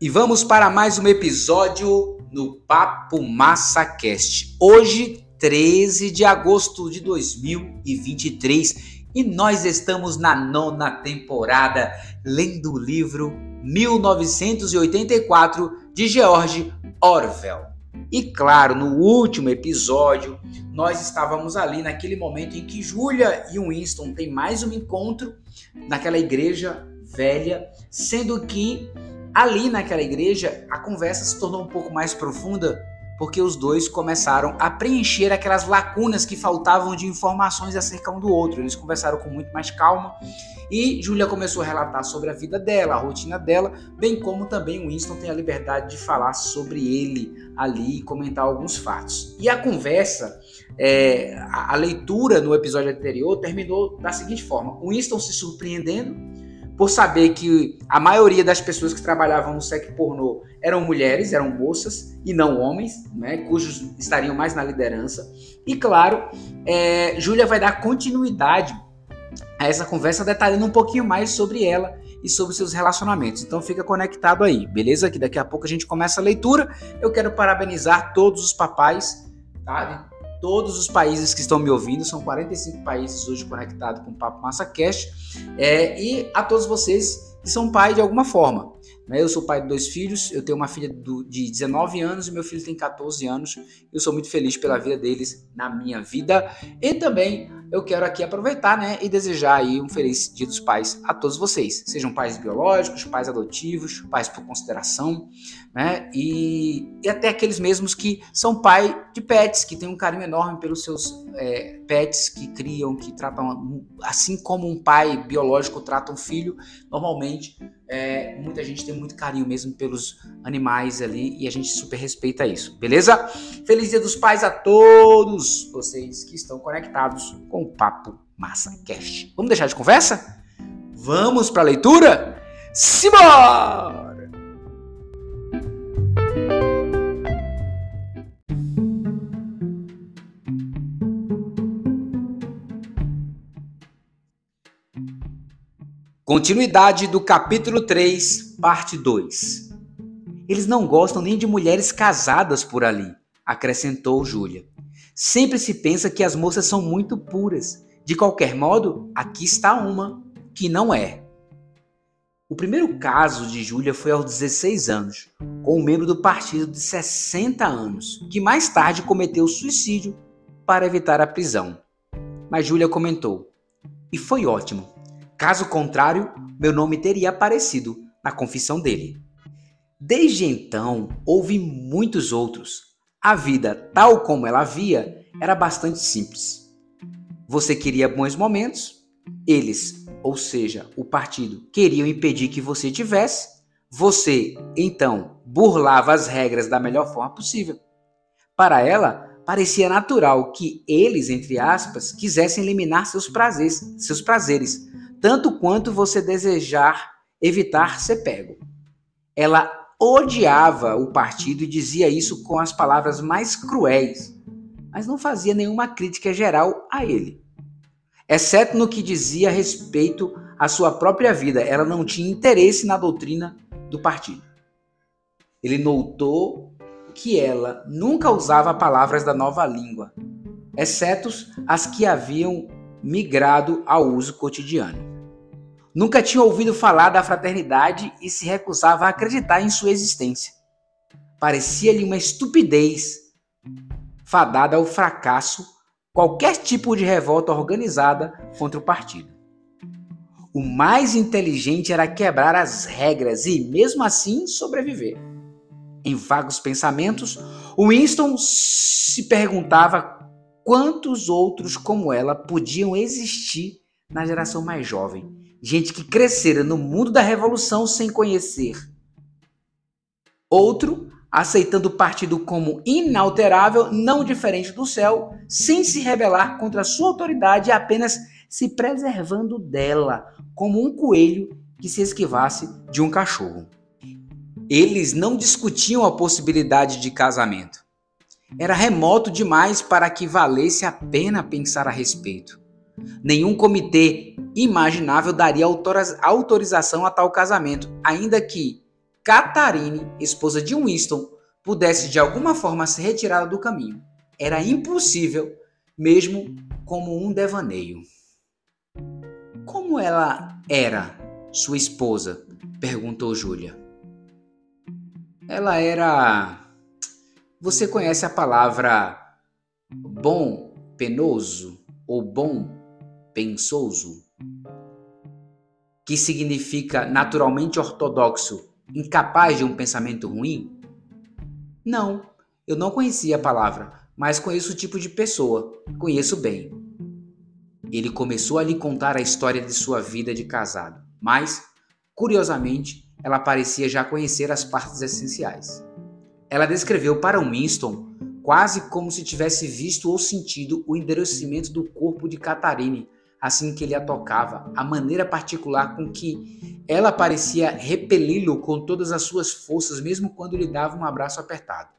E vamos para mais um episódio no Papo Massa Cast. Hoje, 13 de agosto de 2023, e nós estamos na nona temporada lendo o livro 1984 de George Orwell. E claro, no último episódio, nós estávamos ali naquele momento em que Julia e Winston têm mais um encontro naquela igreja velha, sendo que ali naquela igreja a conversa se tornou um pouco mais profunda porque os dois começaram a preencher aquelas lacunas que faltavam de informações acerca um do outro. Eles conversaram com muito mais calma e Julia começou a relatar sobre a vida dela, a rotina dela, bem como também o Winston tem a liberdade de falar sobre ele ali e comentar alguns fatos. E a conversa, é, a, a leitura no episódio anterior terminou da seguinte forma: o Winston se surpreendendo por saber que a maioria das pessoas que trabalhavam no sec pornô eram mulheres, eram moças e não homens, né, cujos estariam mais na liderança. E claro, é, Júlia vai dar continuidade a essa conversa detalhando um pouquinho mais sobre ela e sobre seus relacionamentos. Então fica conectado aí, beleza? Que daqui a pouco a gente começa a leitura. Eu quero parabenizar todos os papais, tá? Todos os países que estão me ouvindo, são 45 países hoje conectados com o Papo Massa Cash, é, e a todos vocês que são pai de alguma forma. Né? Eu sou pai de dois filhos, eu tenho uma filha do, de 19 anos e meu filho tem 14 anos. Eu sou muito feliz pela vida deles na minha vida. E também eu quero aqui aproveitar né, e desejar aí um feliz Dia dos Pais a todos vocês. Sejam pais biológicos, pais adotivos, pais por consideração, né? E, e até aqueles mesmos que são pai de pets, que têm um carinho enorme pelos seus é, pets que criam, que tratam assim como um pai biológico trata um filho. Normalmente, é, muita gente tem muito carinho mesmo pelos animais ali e a gente super respeita isso, beleza? Feliz Dia dos Pais a todos vocês que estão conectados com o Papo Massa Cast. Vamos deixar de conversa? Vamos para a leitura? Simbora! Continuidade do capítulo 3, parte 2. Eles não gostam nem de mulheres casadas por ali, acrescentou Júlia. Sempre se pensa que as moças são muito puras. De qualquer modo, aqui está uma que não é. O primeiro caso de Júlia foi aos 16 anos, com um membro do partido de 60 anos, que mais tarde cometeu suicídio para evitar a prisão. Mas Júlia comentou: E foi ótimo. Caso contrário, meu nome teria aparecido na confissão dele. Desde então, houve muitos outros. A vida, tal como ela via, era bastante simples. Você queria bons momentos, eles, ou seja, o partido, queriam impedir que você tivesse, você, então, burlava as regras da melhor forma possível. Para ela, parecia natural que eles, entre aspas, quisessem eliminar seus prazeres, seus prazeres tanto quanto você desejar evitar ser pego. Ela odiava o partido e dizia isso com as palavras mais cruéis, mas não fazia nenhuma crítica geral a ele. Exceto no que dizia a respeito à sua própria vida, ela não tinha interesse na doutrina do partido. Ele notou que ela nunca usava palavras da nova língua, exceto as que haviam migrado ao uso cotidiano. Nunca tinha ouvido falar da fraternidade e se recusava a acreditar em sua existência. Parecia-lhe uma estupidez, fadada ao fracasso, qualquer tipo de revolta organizada contra o partido. O mais inteligente era quebrar as regras e, mesmo assim, sobreviver. Em vagos pensamentos, Winston se perguntava quantos outros como ela podiam existir na geração mais jovem gente que crescera no mundo da revolução sem conhecer. Outro, aceitando o partido como inalterável, não diferente do céu, sem se rebelar contra sua autoridade e apenas se preservando dela, como um coelho que se esquivasse de um cachorro. Eles não discutiam a possibilidade de casamento. Era remoto demais para que valesse a pena pensar a respeito. Nenhum comitê imaginável daria autorização a tal casamento, ainda que Catarine, esposa de Winston, pudesse de alguma forma ser retirada do caminho. Era impossível, mesmo como um devaneio. Como ela era sua esposa? perguntou Júlia. Ela era. Você conhece a palavra bom penoso ou bom pensoso? Que significa naturalmente ortodoxo, incapaz de um pensamento ruim? Não, eu não conhecia a palavra, mas conheço o tipo de pessoa, conheço bem. Ele começou a lhe contar a história de sua vida de casado, mas, curiosamente, ela parecia já conhecer as partes essenciais. Ela descreveu para Winston quase como se tivesse visto ou sentido o endurecimento do corpo de Catarine assim que ele a tocava, a maneira particular com que ela parecia repeli-lo com todas as suas forças, mesmo quando lhe dava um abraço apertado.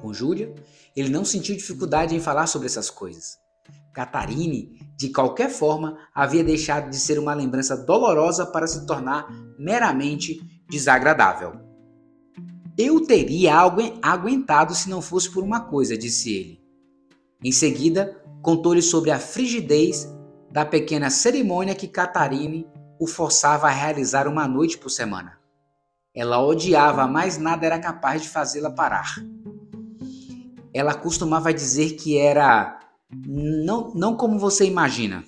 Com Júlia, ele não sentiu dificuldade em falar sobre essas coisas. Catarine, de qualquer forma, havia deixado de ser uma lembrança dolorosa para se tornar meramente desagradável. Eu teria aguentado se não fosse por uma coisa, disse ele. Em seguida, contou-lhe sobre a frigidez da pequena cerimônia que Catarine o forçava a realizar uma noite por semana. Ela odiava, mas nada era capaz de fazê-la parar. Ela costumava dizer que era não, não como você imagina.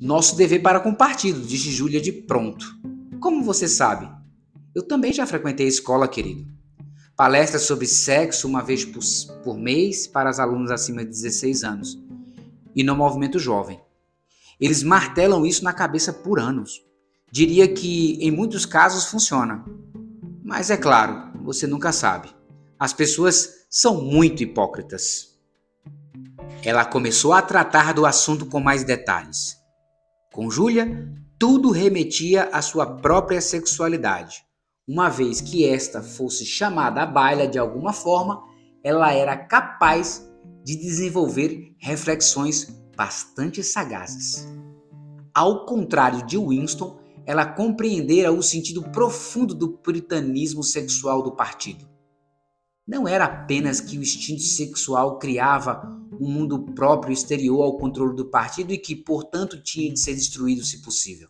Nosso dever para com o partido, disse Júlia de pronto. Como você sabe? Eu também já frequentei a escola, querido. Palestras sobre sexo uma vez por, por mês para as alunas acima de 16 anos. E no movimento jovem. Eles martelam isso na cabeça por anos. Diria que em muitos casos funciona. Mas é claro, você nunca sabe. As pessoas são muito hipócritas. Ela começou a tratar do assunto com mais detalhes. Com Júlia, tudo remetia à sua própria sexualidade. Uma vez que esta fosse chamada à baila de alguma forma, ela era capaz de desenvolver reflexões bastante sagazes. Ao contrário de Winston, ela compreendera o sentido profundo do puritanismo sexual do partido. Não era apenas que o instinto sexual criava um mundo próprio exterior ao controle do partido e que, portanto, tinha de ser destruído se possível.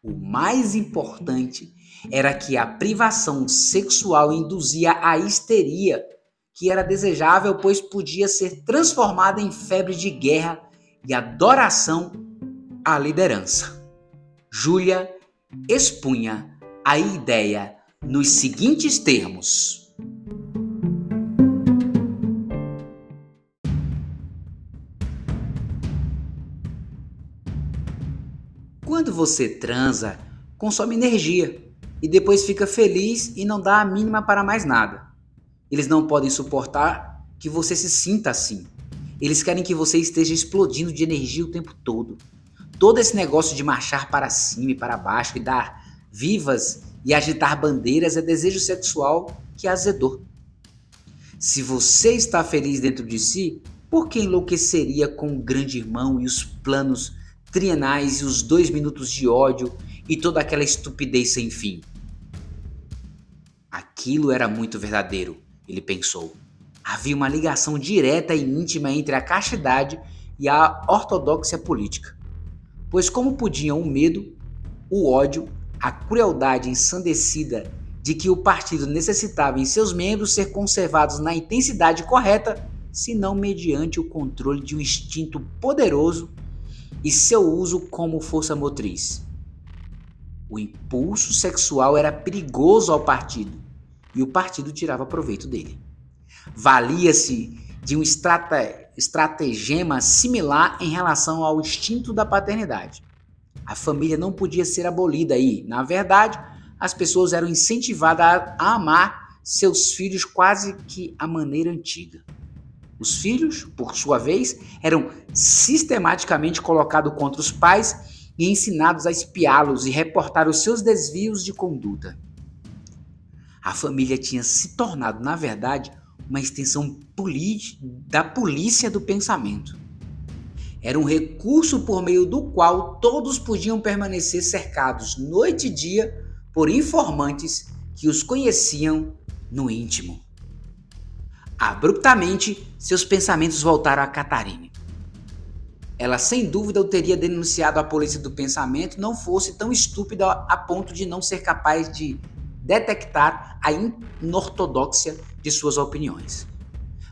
O mais importante era que a privação sexual induzia a histeria, que era desejável, pois podia ser transformada em febre de guerra e adoração à liderança. Júlia expunha a ideia nos seguintes termos. Quando você transa, consome energia e depois fica feliz e não dá a mínima para mais nada. Eles não podem suportar que você se sinta assim. Eles querem que você esteja explodindo de energia o tempo todo. Todo esse negócio de marchar para cima e para baixo e dar vivas e agitar bandeiras é desejo sexual que é azedou. Se você está feliz dentro de si, por que enlouqueceria com o grande irmão e os planos trienais e os dois minutos de ódio e toda aquela estupidez sem fim? Aquilo era muito verdadeiro, ele pensou. Havia uma ligação direta e íntima entre a castidade e a ortodoxia política. Pois, como podiam o medo, o ódio, a crueldade ensandecida de que o partido necessitava em seus membros ser conservados na intensidade correta, se não mediante o controle de um instinto poderoso e seu uso como força motriz. O impulso sexual era perigoso ao partido e o partido tirava proveito dele valia-se de um estrate, similar em relação ao instinto da paternidade. A família não podia ser abolida e, na verdade, as pessoas eram incentivadas a, a amar seus filhos quase que à maneira antiga. Os filhos, por sua vez, eram sistematicamente colocados contra os pais e ensinados a espiá-los e reportar os seus desvios de conduta. A família tinha se tornado, na verdade, uma extensão da polícia do pensamento. Era um recurso por meio do qual todos podiam permanecer cercados noite e dia por informantes que os conheciam no íntimo. Abruptamente, seus pensamentos voltaram a Catarine. Ela sem dúvida o teria denunciado à polícia do pensamento não fosse tão estúpida a ponto de não ser capaz de detectar a inortodoxia de suas opiniões.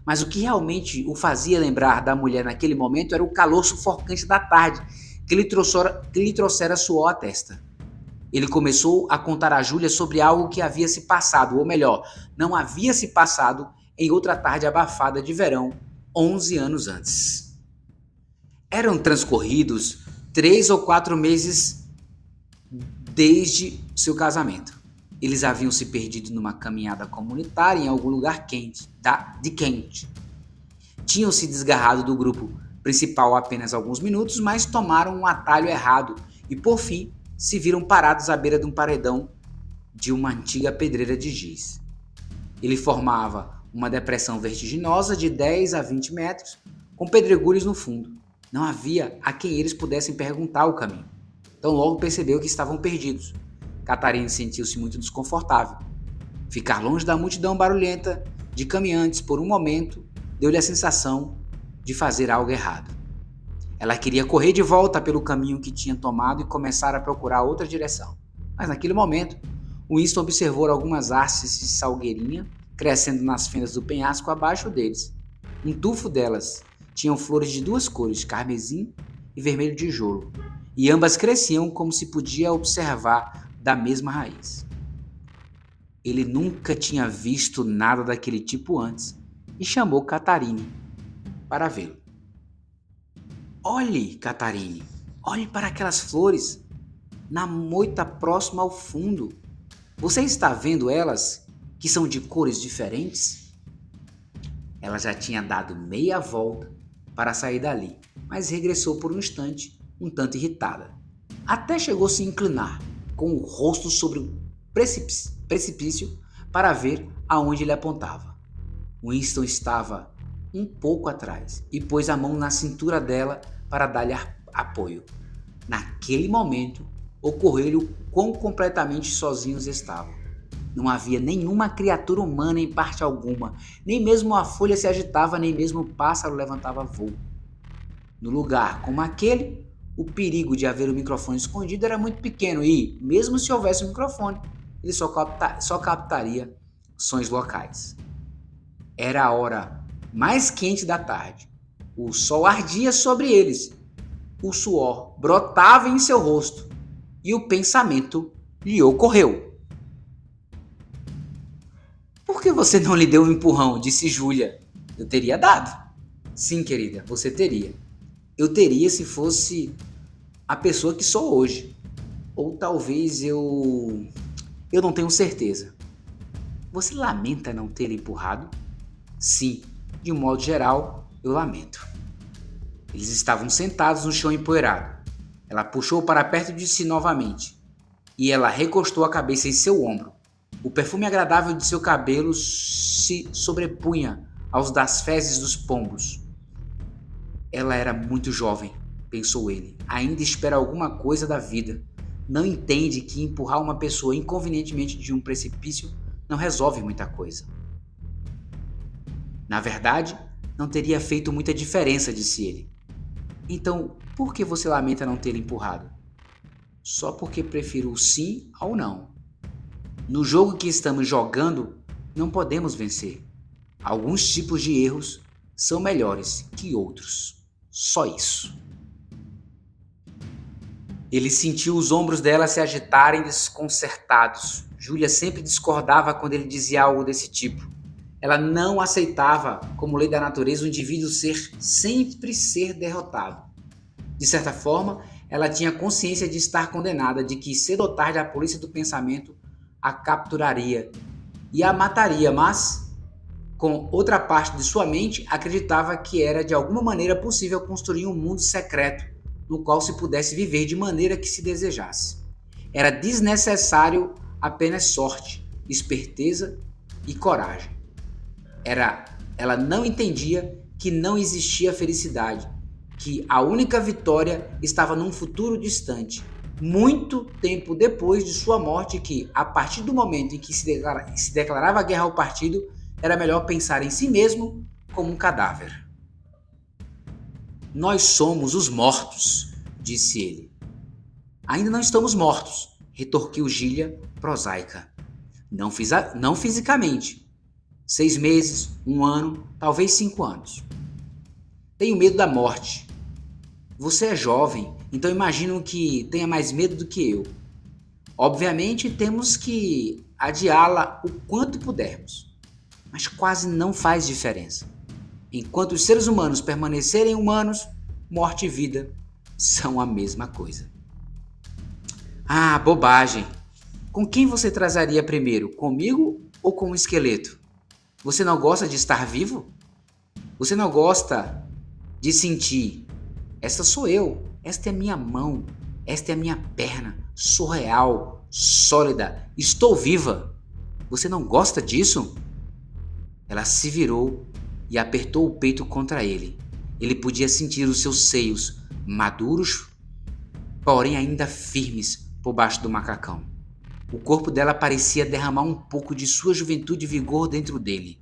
Mas o que realmente o fazia lembrar da mulher naquele momento era o calor sufocante da tarde que lhe trouxera, que lhe trouxera suor à testa. Ele começou a contar a Júlia sobre algo que havia se passado, ou melhor, não havia se passado em outra tarde abafada de verão, 11 anos antes. Eram transcorridos três ou quatro meses desde seu casamento. Eles haviam se perdido numa caminhada comunitária em algum lugar quente, tá? de quente. Tinham se desgarrado do grupo principal apenas alguns minutos, mas tomaram um atalho errado e, por fim, se viram parados à beira de um paredão de uma antiga pedreira de giz. Ele formava uma depressão vertiginosa de 10 a 20 metros, com pedregulhos no fundo. Não havia a quem eles pudessem perguntar o caminho. Então logo percebeu que estavam perdidos. Catarina sentiu-se muito desconfortável. Ficar longe da multidão barulhenta de caminhantes por um momento deu-lhe a sensação de fazer algo errado. Ela queria correr de volta pelo caminho que tinha tomado e começar a procurar outra direção. Mas naquele momento, Winston observou algumas hastes de salgueirinha crescendo nas fendas do penhasco abaixo deles. Um tufo delas tinham flores de duas cores, carmesim e vermelho de jolo, e ambas cresciam como se podia observar da mesma raiz. Ele nunca tinha visto nada daquele tipo antes e chamou Catarine para vê-lo. Olhe, Catarine, olhe para aquelas flores na moita próxima ao fundo. Você está vendo elas que são de cores diferentes? Ela já tinha dado meia volta para sair dali, mas regressou por um instante, um tanto irritada. Até chegou a se inclinar, com o rosto sobre o precipício, para ver aonde ele apontava. Winston estava um pouco atrás e pôs a mão na cintura dela para dar-lhe apoio. Naquele momento, ocorreu-lhe o quão completamente sozinhos estavam. Não havia nenhuma criatura humana em parte alguma, nem mesmo a folha se agitava, nem mesmo o pássaro levantava voo. No lugar como aquele, o perigo de haver o microfone escondido era muito pequeno e, mesmo se houvesse um microfone, ele só, capta, só captaria sons locais. Era a hora mais quente da tarde. O sol ardia sobre eles. O suor brotava em seu rosto e o pensamento lhe ocorreu. Por que você não lhe deu um empurrão? disse Júlia. Eu teria dado. Sim, querida, você teria. Eu teria se fosse a pessoa que sou hoje. Ou talvez eu. Eu não tenho certeza. Você lamenta não ter empurrado? Sim, de um modo geral, eu lamento. Eles estavam sentados no chão empoeirado. Ela puxou para perto de si novamente e ela recostou a cabeça em seu ombro. O perfume agradável de seu cabelo se sobrepunha aos das fezes dos pombos. Ela era muito jovem, pensou ele. Ainda espera alguma coisa da vida. Não entende que empurrar uma pessoa inconvenientemente de um precipício não resolve muita coisa. Na verdade, não teria feito muita diferença, disse ele. Então, por que você lamenta não ter empurrado? Só porque prefiro o sim ao não. No jogo que estamos jogando, não podemos vencer. Alguns tipos de erros são melhores que outros. Só isso. Ele sentiu os ombros dela se agitarem desconcertados. Júlia sempre discordava quando ele dizia algo desse tipo. Ela não aceitava, como lei da natureza, o indivíduo ser sempre ser derrotado. De certa forma, ela tinha consciência de estar condenada, de que cedo ou tarde a polícia do pensamento a capturaria e a mataria, mas com outra parte de sua mente acreditava que era de alguma maneira possível construir um mundo secreto no qual se pudesse viver de maneira que se desejasse. Era desnecessário apenas sorte, esperteza e coragem. Era, ela não entendia que não existia felicidade, que a única vitória estava num futuro distante muito tempo depois de sua morte que, a partir do momento em que se, se declarava guerra ao partido, era melhor pensar em si mesmo como um cadáver. Nós somos os mortos, disse ele. Ainda não estamos mortos, retorquiu Gília, prosaica. Não, não fisicamente. Seis meses, um ano, talvez cinco anos. Tenho medo da morte. Você é jovem, então imagino que tenha mais medo do que eu. Obviamente temos que adiá-la o quanto pudermos, mas quase não faz diferença. Enquanto os seres humanos permanecerem humanos, morte e vida são a mesma coisa. Ah, bobagem! Com quem você trazaria primeiro? Comigo ou com o esqueleto? Você não gosta de estar vivo? Você não gosta de sentir? Esta sou eu, esta é minha mão, esta é a minha perna, sou real, sólida, estou viva. Você não gosta disso? Ela se virou e apertou o peito contra ele. Ele podia sentir os seus seios, maduros, porém ainda firmes, por baixo do macacão. O corpo dela parecia derramar um pouco de sua juventude e vigor dentro dele.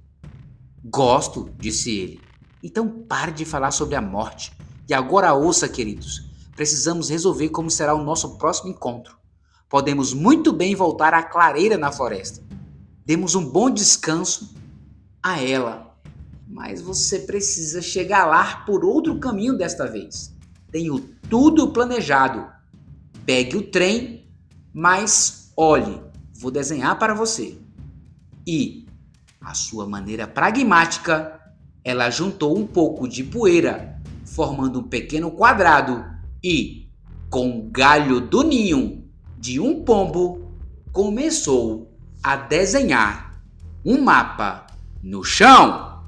Gosto, disse ele. Então pare de falar sobre a morte. E agora ouça, queridos. Precisamos resolver como será o nosso próximo encontro. Podemos muito bem voltar à clareira na floresta. Demos um bom descanso a ela mas você precisa chegar lá por outro caminho desta vez. Tenho tudo planejado. Pegue o trem, mas olhe, vou desenhar para você. E, a sua maneira pragmática, ela juntou um pouco de poeira, formando um pequeno quadrado e, com o galho do ninho de um pombo, começou a desenhar um mapa no chão.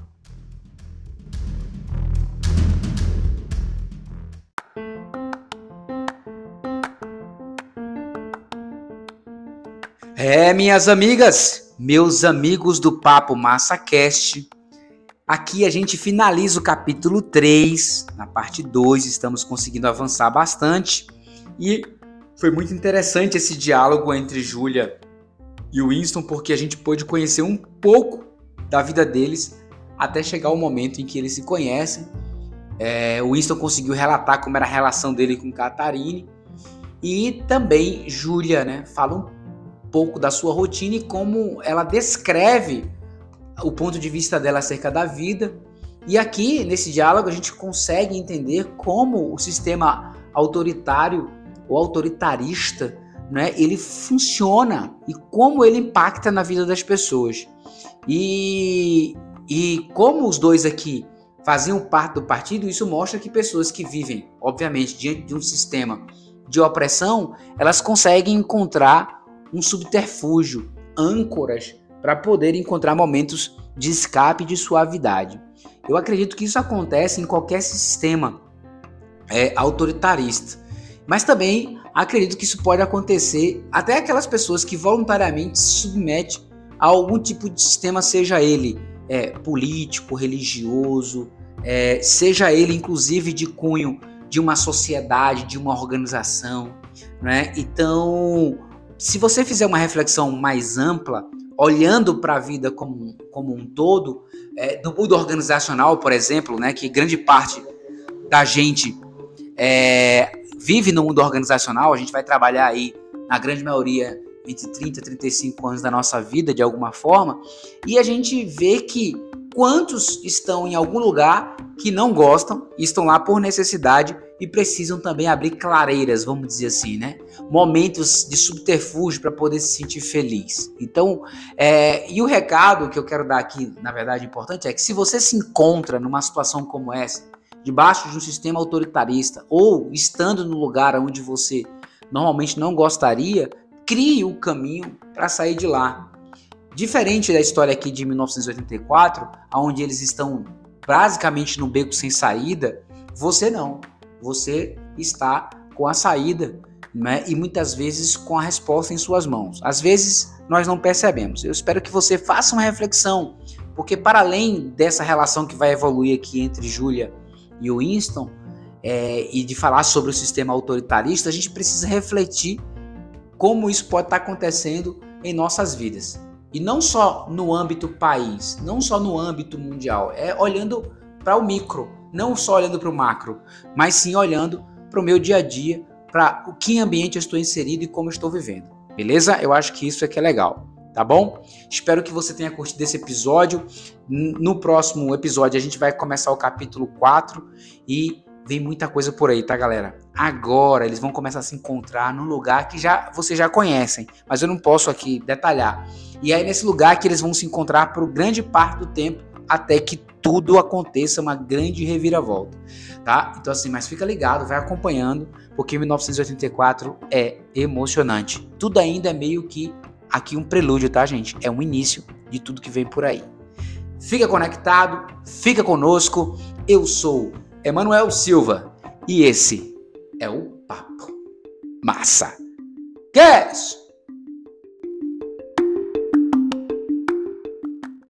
É, minhas amigas, meus amigos do Papo Massa Cast, aqui a gente finaliza o capítulo 3, na parte 2, estamos conseguindo avançar bastante e foi muito interessante esse diálogo entre Júlia e o Winston, porque a gente pôde conhecer um pouco da vida deles até chegar o momento em que eles se conhecem. É, Winston conseguiu relatar como era a relação dele com Catarine e também Júlia, né, fala um pouco da sua rotina e como ela descreve o ponto de vista dela acerca da vida. E aqui, nesse diálogo, a gente consegue entender como o sistema autoritário ou autoritarista né, ele funciona e como ele impacta na vida das pessoas. E, e como os dois aqui faziam parte do partido, isso mostra que pessoas que vivem, obviamente, diante de um sistema de opressão, elas conseguem encontrar um subterfúgio, âncoras para poder encontrar momentos de escape e de suavidade. Eu acredito que isso acontece em qualquer sistema é, autoritarista, mas também acredito que isso pode acontecer até aquelas pessoas que voluntariamente se submetem a algum tipo de sistema, seja ele é, político, religioso, é, seja ele inclusive de cunho de uma sociedade, de uma organização, né? Então se você fizer uma reflexão mais ampla, olhando para a vida como, como um todo, é, do mundo organizacional, por exemplo, né, que grande parte da gente é, vive no mundo organizacional, a gente vai trabalhar aí, na grande maioria, entre 30 e 35 anos da nossa vida, de alguma forma, e a gente vê que quantos estão em algum lugar que não gostam estão lá por necessidade e precisam também abrir clareiras, vamos dizer assim, né? Momentos de subterfúgio para poder se sentir feliz. Então, é, e o recado que eu quero dar aqui, na verdade, importante é que se você se encontra numa situação como essa, debaixo de um sistema autoritarista ou estando no lugar onde você normalmente não gostaria, crie o caminho para sair de lá. Diferente da história aqui de 1984, onde eles estão basicamente no beco sem saída, você não você está com a saída né? e muitas vezes com a resposta em suas mãos. Às vezes nós não percebemos. Eu espero que você faça uma reflexão, porque para além dessa relação que vai evoluir aqui entre Júlia e o Winston, é, e de falar sobre o sistema autoritarista, a gente precisa refletir como isso pode estar acontecendo em nossas vidas. E não só no âmbito país, não só no âmbito mundial, é olhando para o micro, não só olhando para o macro, mas sim olhando para o meu dia a dia, para o que ambiente eu estou inserido e como estou vivendo. Beleza? Eu acho que isso é que é legal, tá bom? Espero que você tenha curtido esse episódio. No próximo episódio a gente vai começar o capítulo 4 e vem muita coisa por aí, tá, galera? Agora eles vão começar a se encontrar num lugar que já vocês já conhecem, mas eu não posso aqui detalhar. E é nesse lugar que eles vão se encontrar por grande parte do tempo até que tudo aconteça, uma grande reviravolta, tá? Então assim, mas fica ligado, vai acompanhando, porque 1984 é emocionante. Tudo ainda é meio que aqui um prelúdio, tá, gente? É um início de tudo que vem por aí. Fica conectado, fica conosco. Eu sou Emanuel Silva e esse é o Papo Massa. Guess!